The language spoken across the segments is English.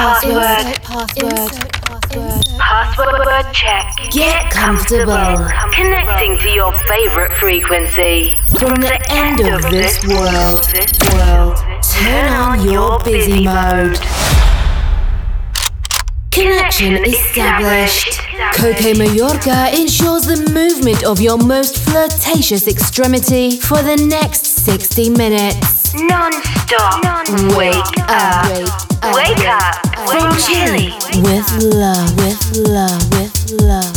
Insert password. Insert password. Password check. Get comfortable. Connecting to your favorite frequency. From the end of this world, world, turn on your busy mode. Connection established. Coke Mayorga ensures the movement of your most flirtatious extremity for the next 60 minutes. Non-stop. Wake up. Wake up. From With Chile. Chili. With love, with love, with love,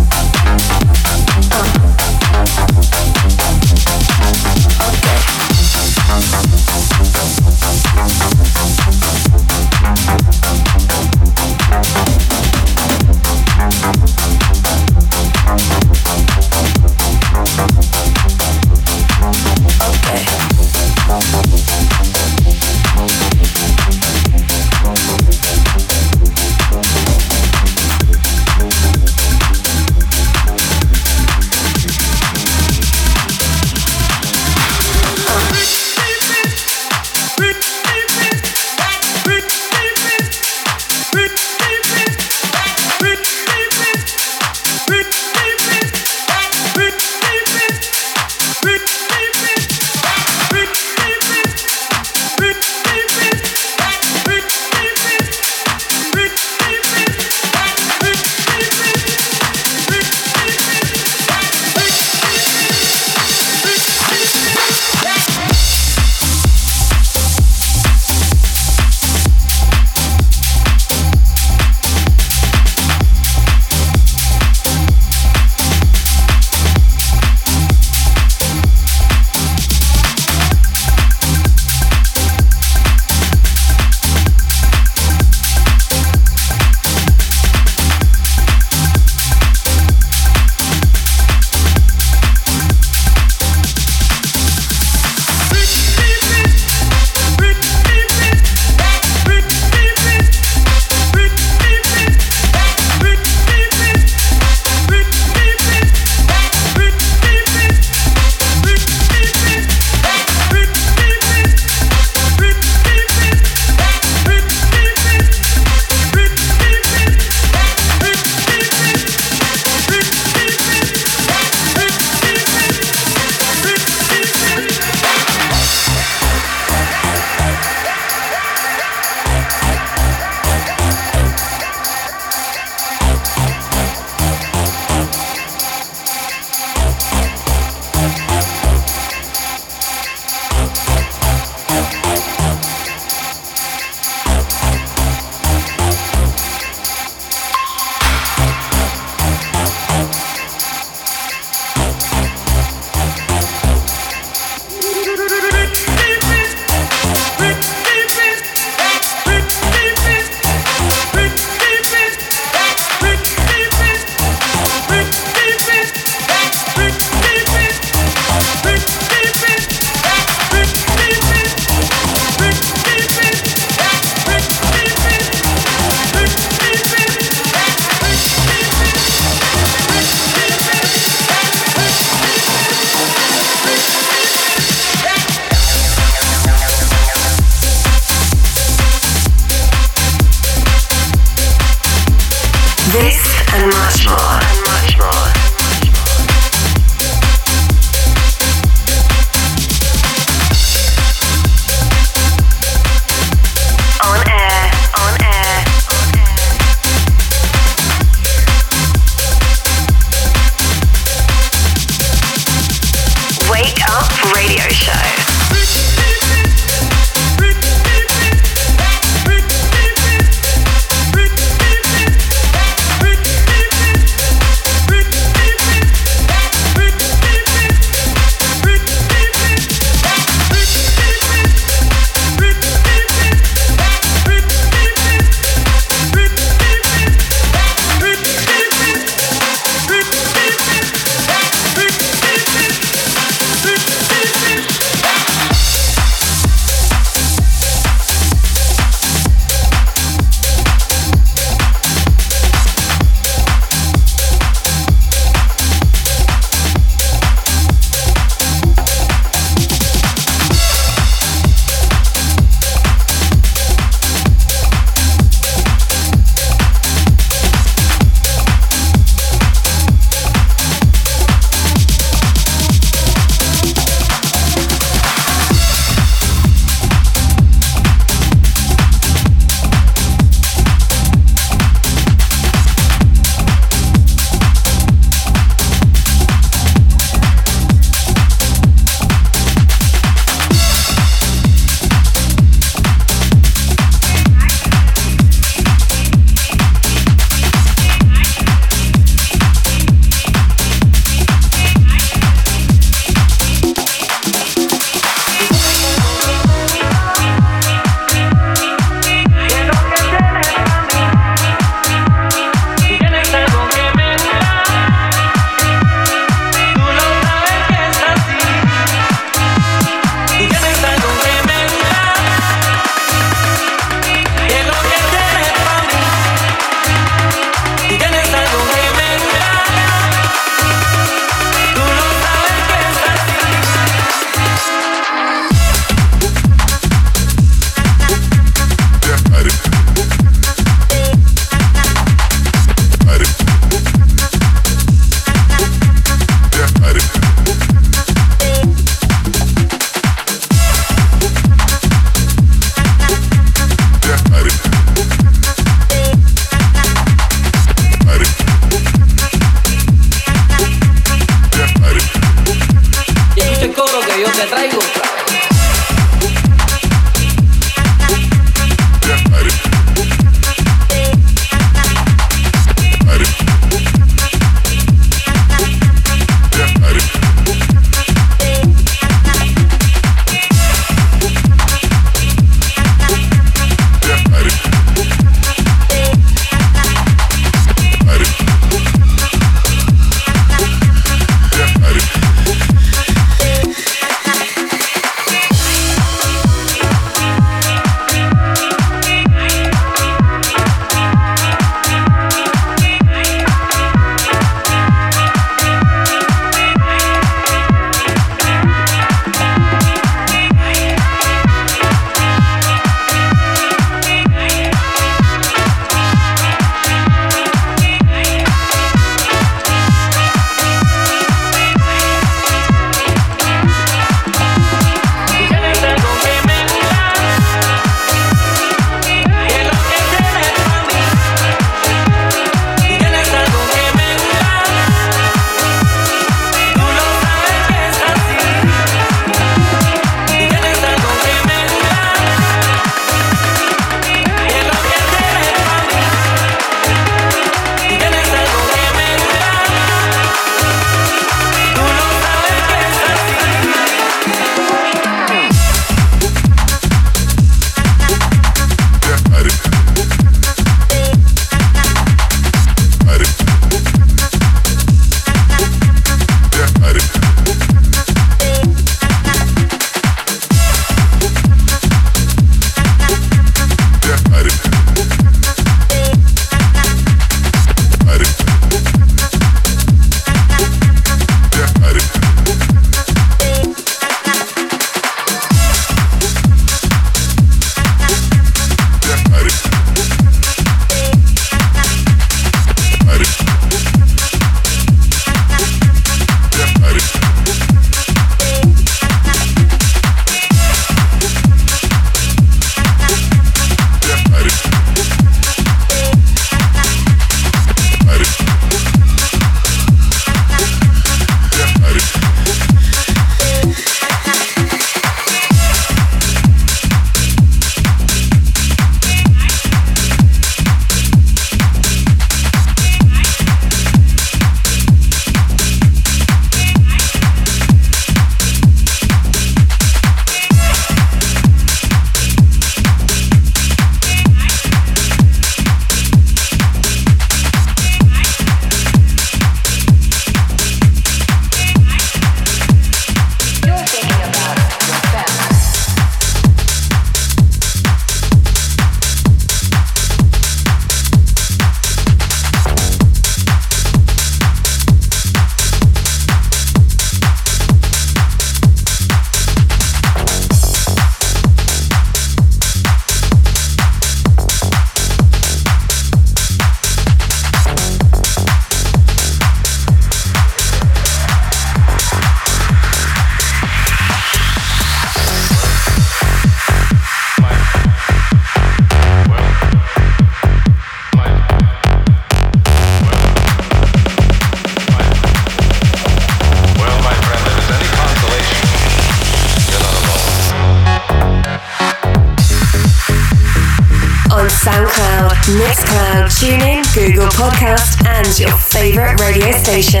station.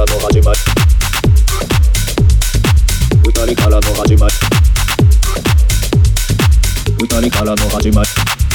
からの始まり。二人からの始まり。二人からの始まり。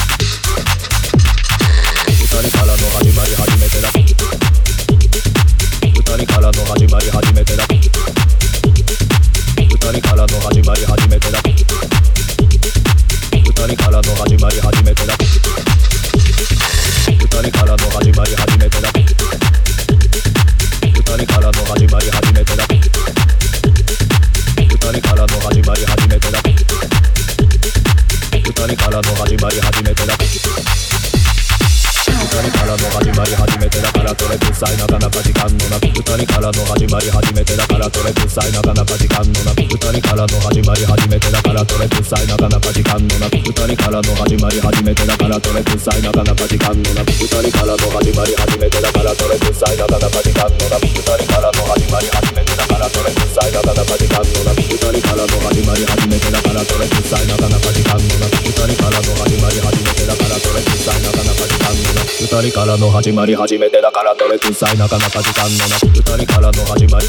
からの始まり初めてだからそれくさいなかなか時間のなび二人からの始まり初めてだからそれくさいなかなか時間のなび二人からの始まり初めてだからそれくさいなかなか時間のなび二人からの始まり初めてだからそれくさいなかなか時間のなび二人からの始まり初めてだからそれくさいなかなか時間のな二人からの始まり初めてだからそれくさいなかなか時間のな二人からの始まり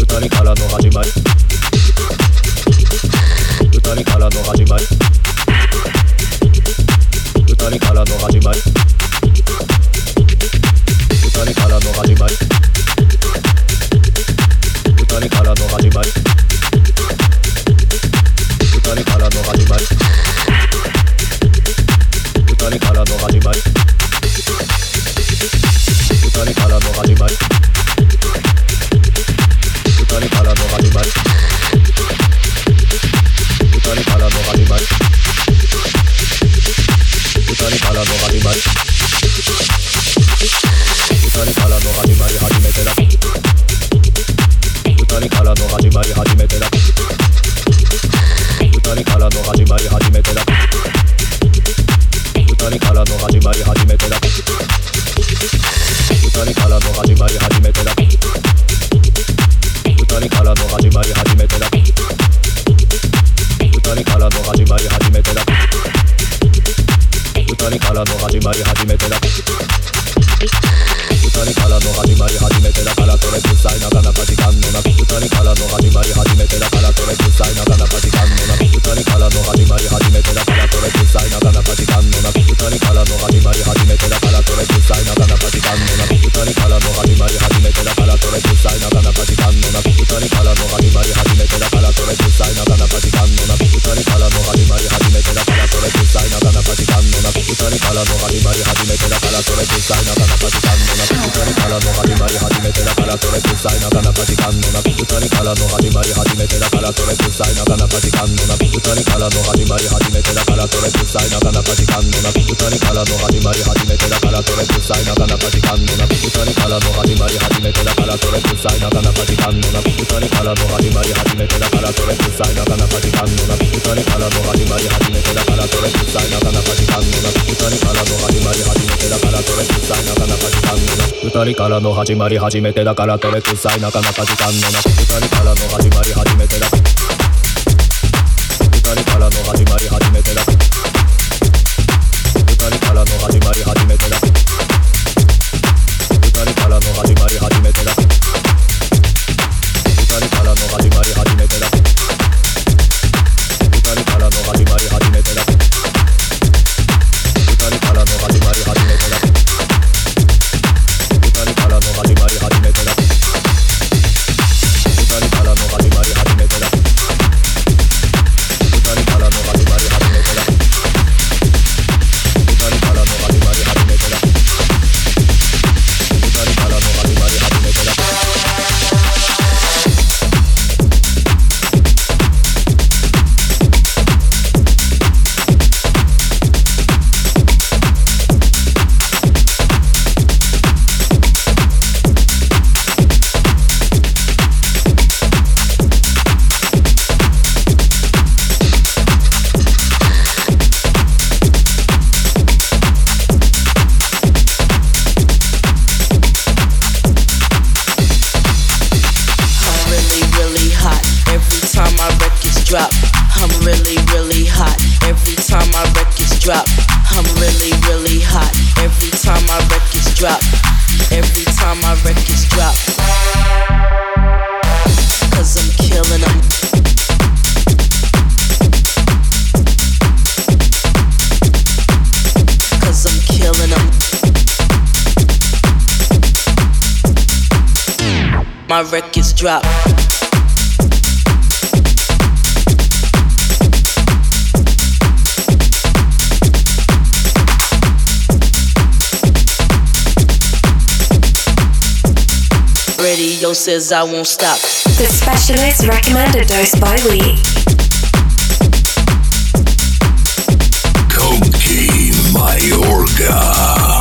二人からの始まり。まり始めてだから照れくさいなかなか時間のなく二人からの始まり始めてだ radio says I won't stop. The specialist recommended dose by Lee. Coke Mayorga.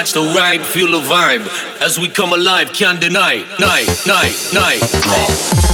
Touch the rhyme, feel the vibe as we come alive, can't deny. Night, night, night.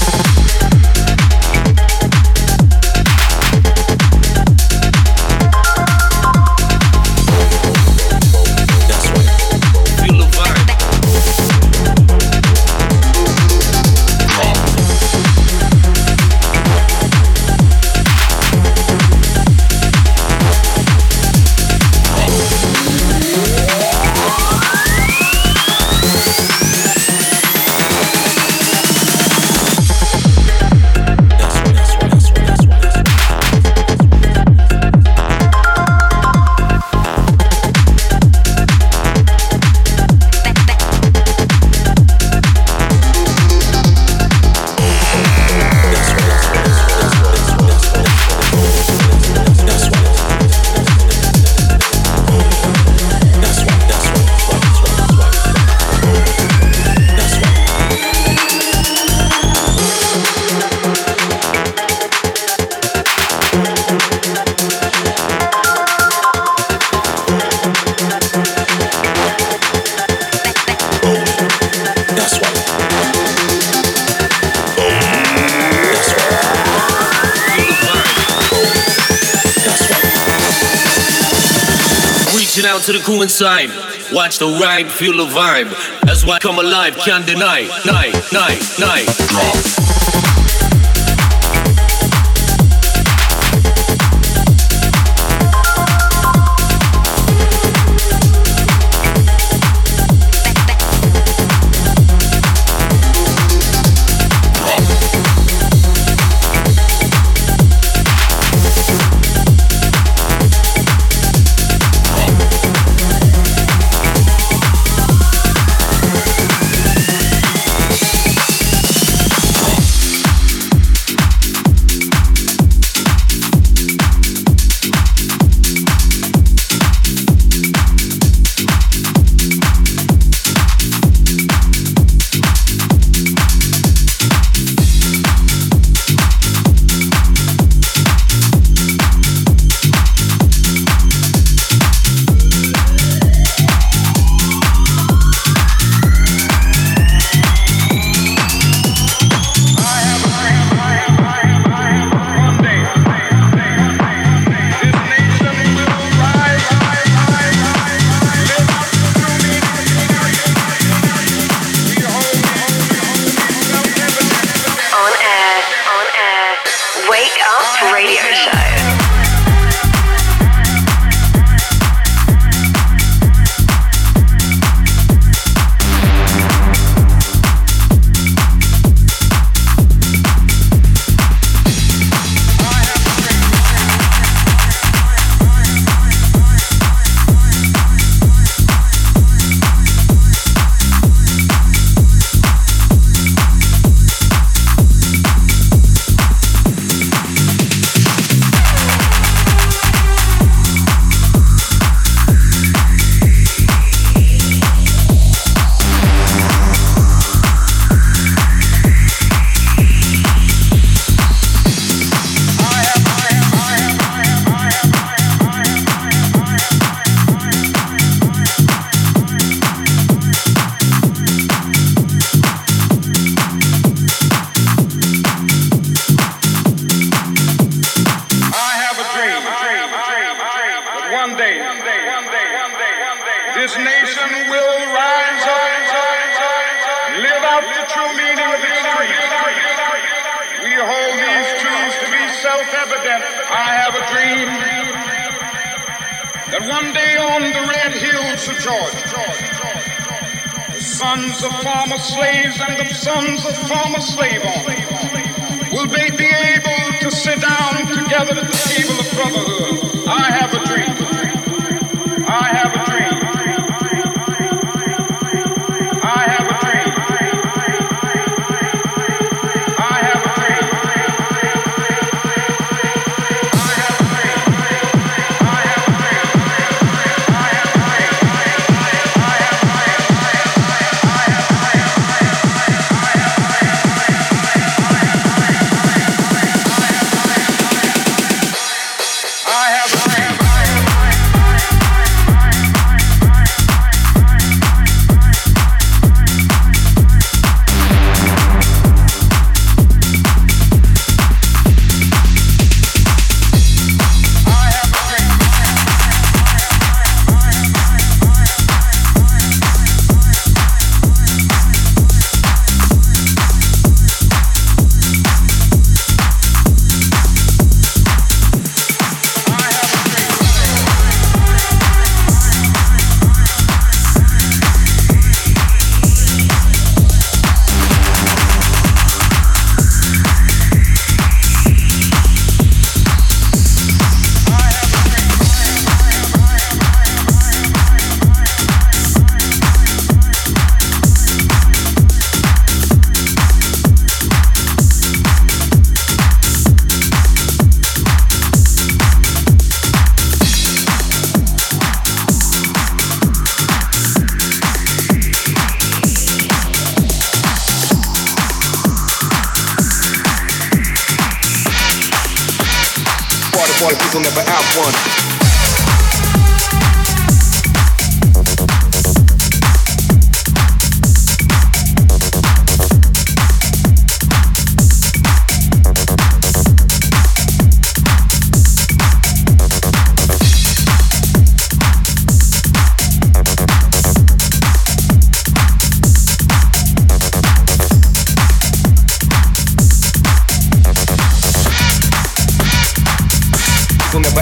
to the cool inside. Watch the rhyme, feel the vibe. That's why I come alive, can't deny. Night, night, night. Drop.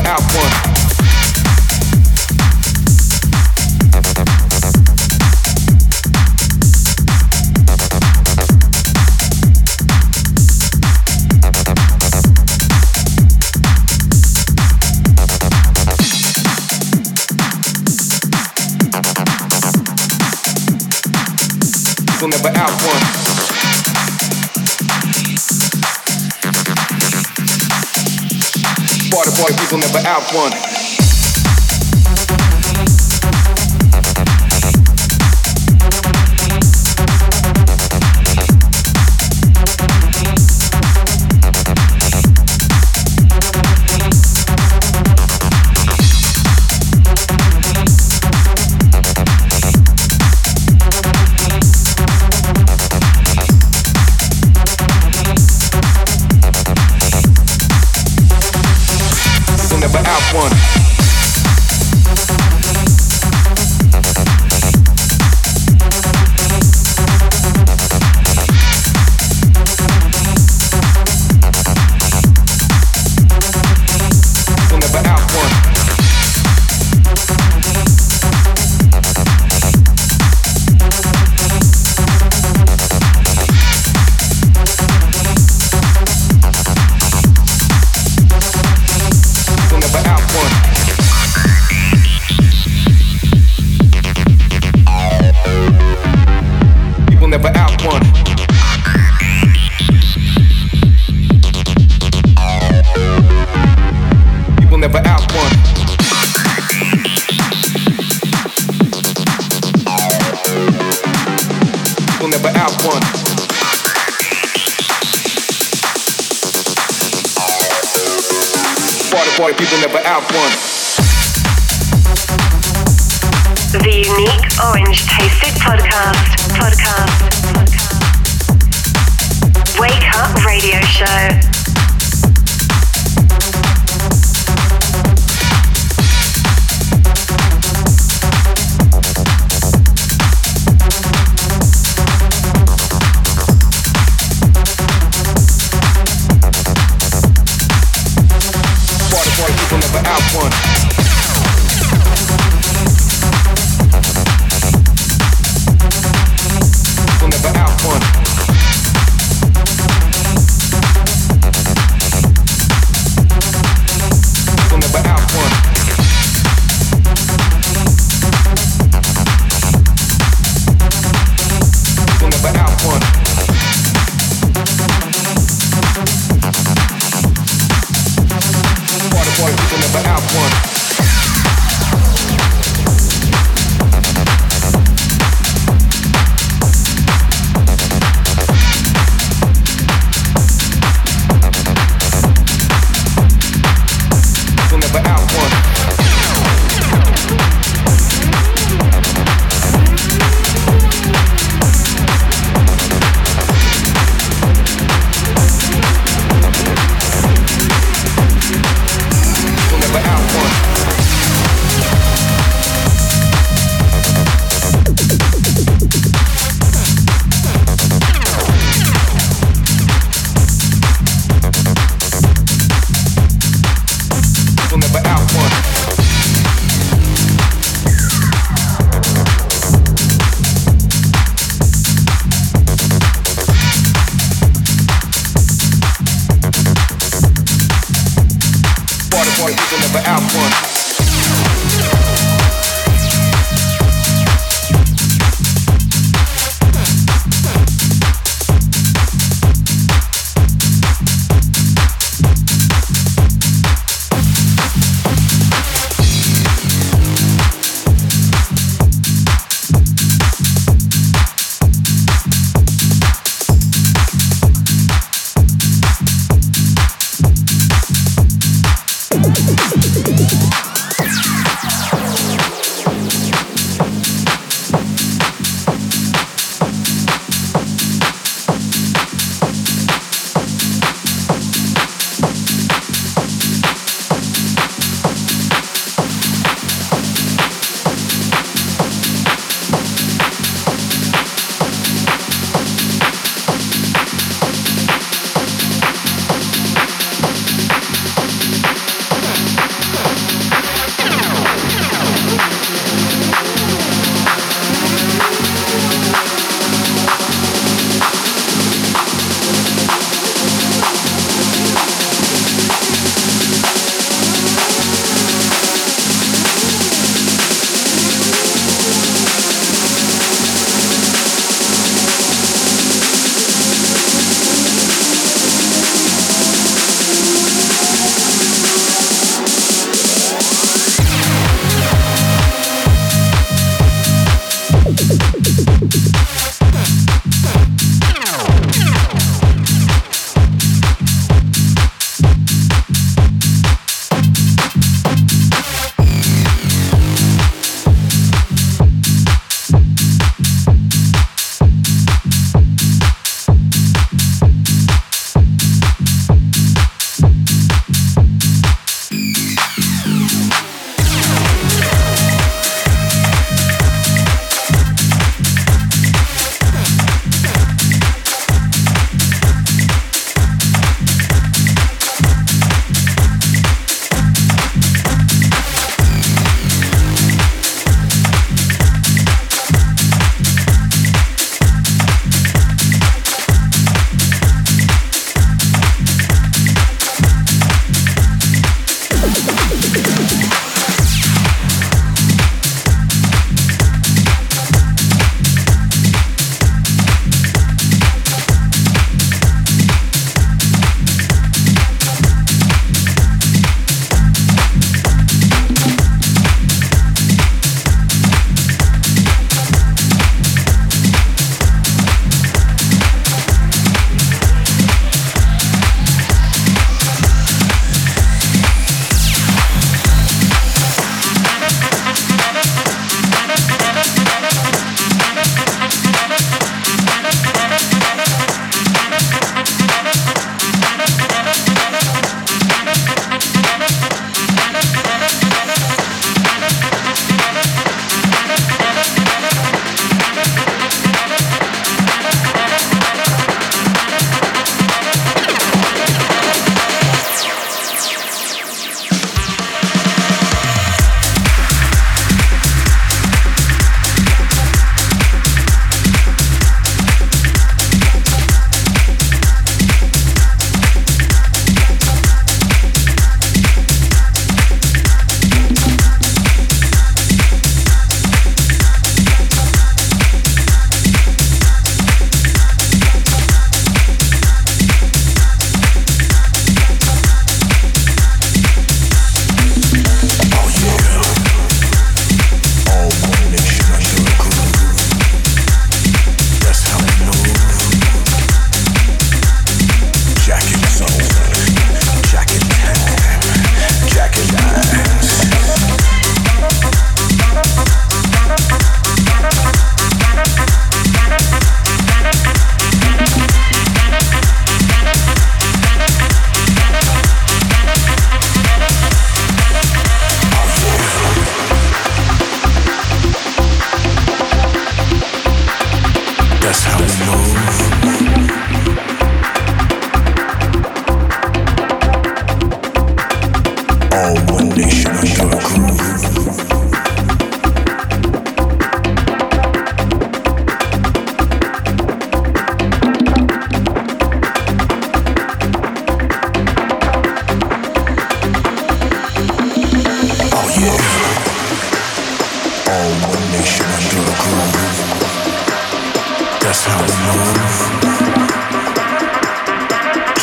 One. That's how people never have one. The unique orange tasted podcast. Podcast. Wake up radio show. one.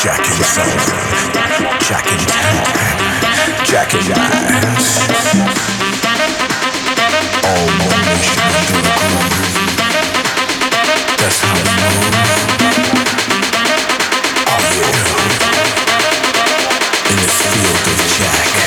Jack and soul, Jack and Jack and. All the. That's how. Oh yeah. In this field of Jack.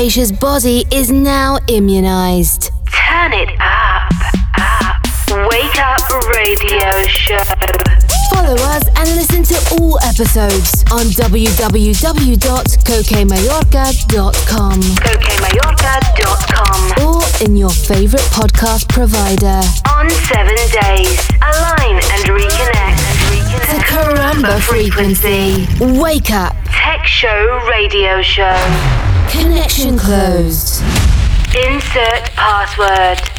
Flirtatious body is now immunized. Turn it up, up. Wake up radio show. Follow us and listen to all episodes on www.cokemayorga.com CokeMayorga.com. or in your favorite podcast provider. On seven days. Align and reconnect. The Caramba frequency. Wake up. Tech Show Radio Show. Connection closed. Insert password.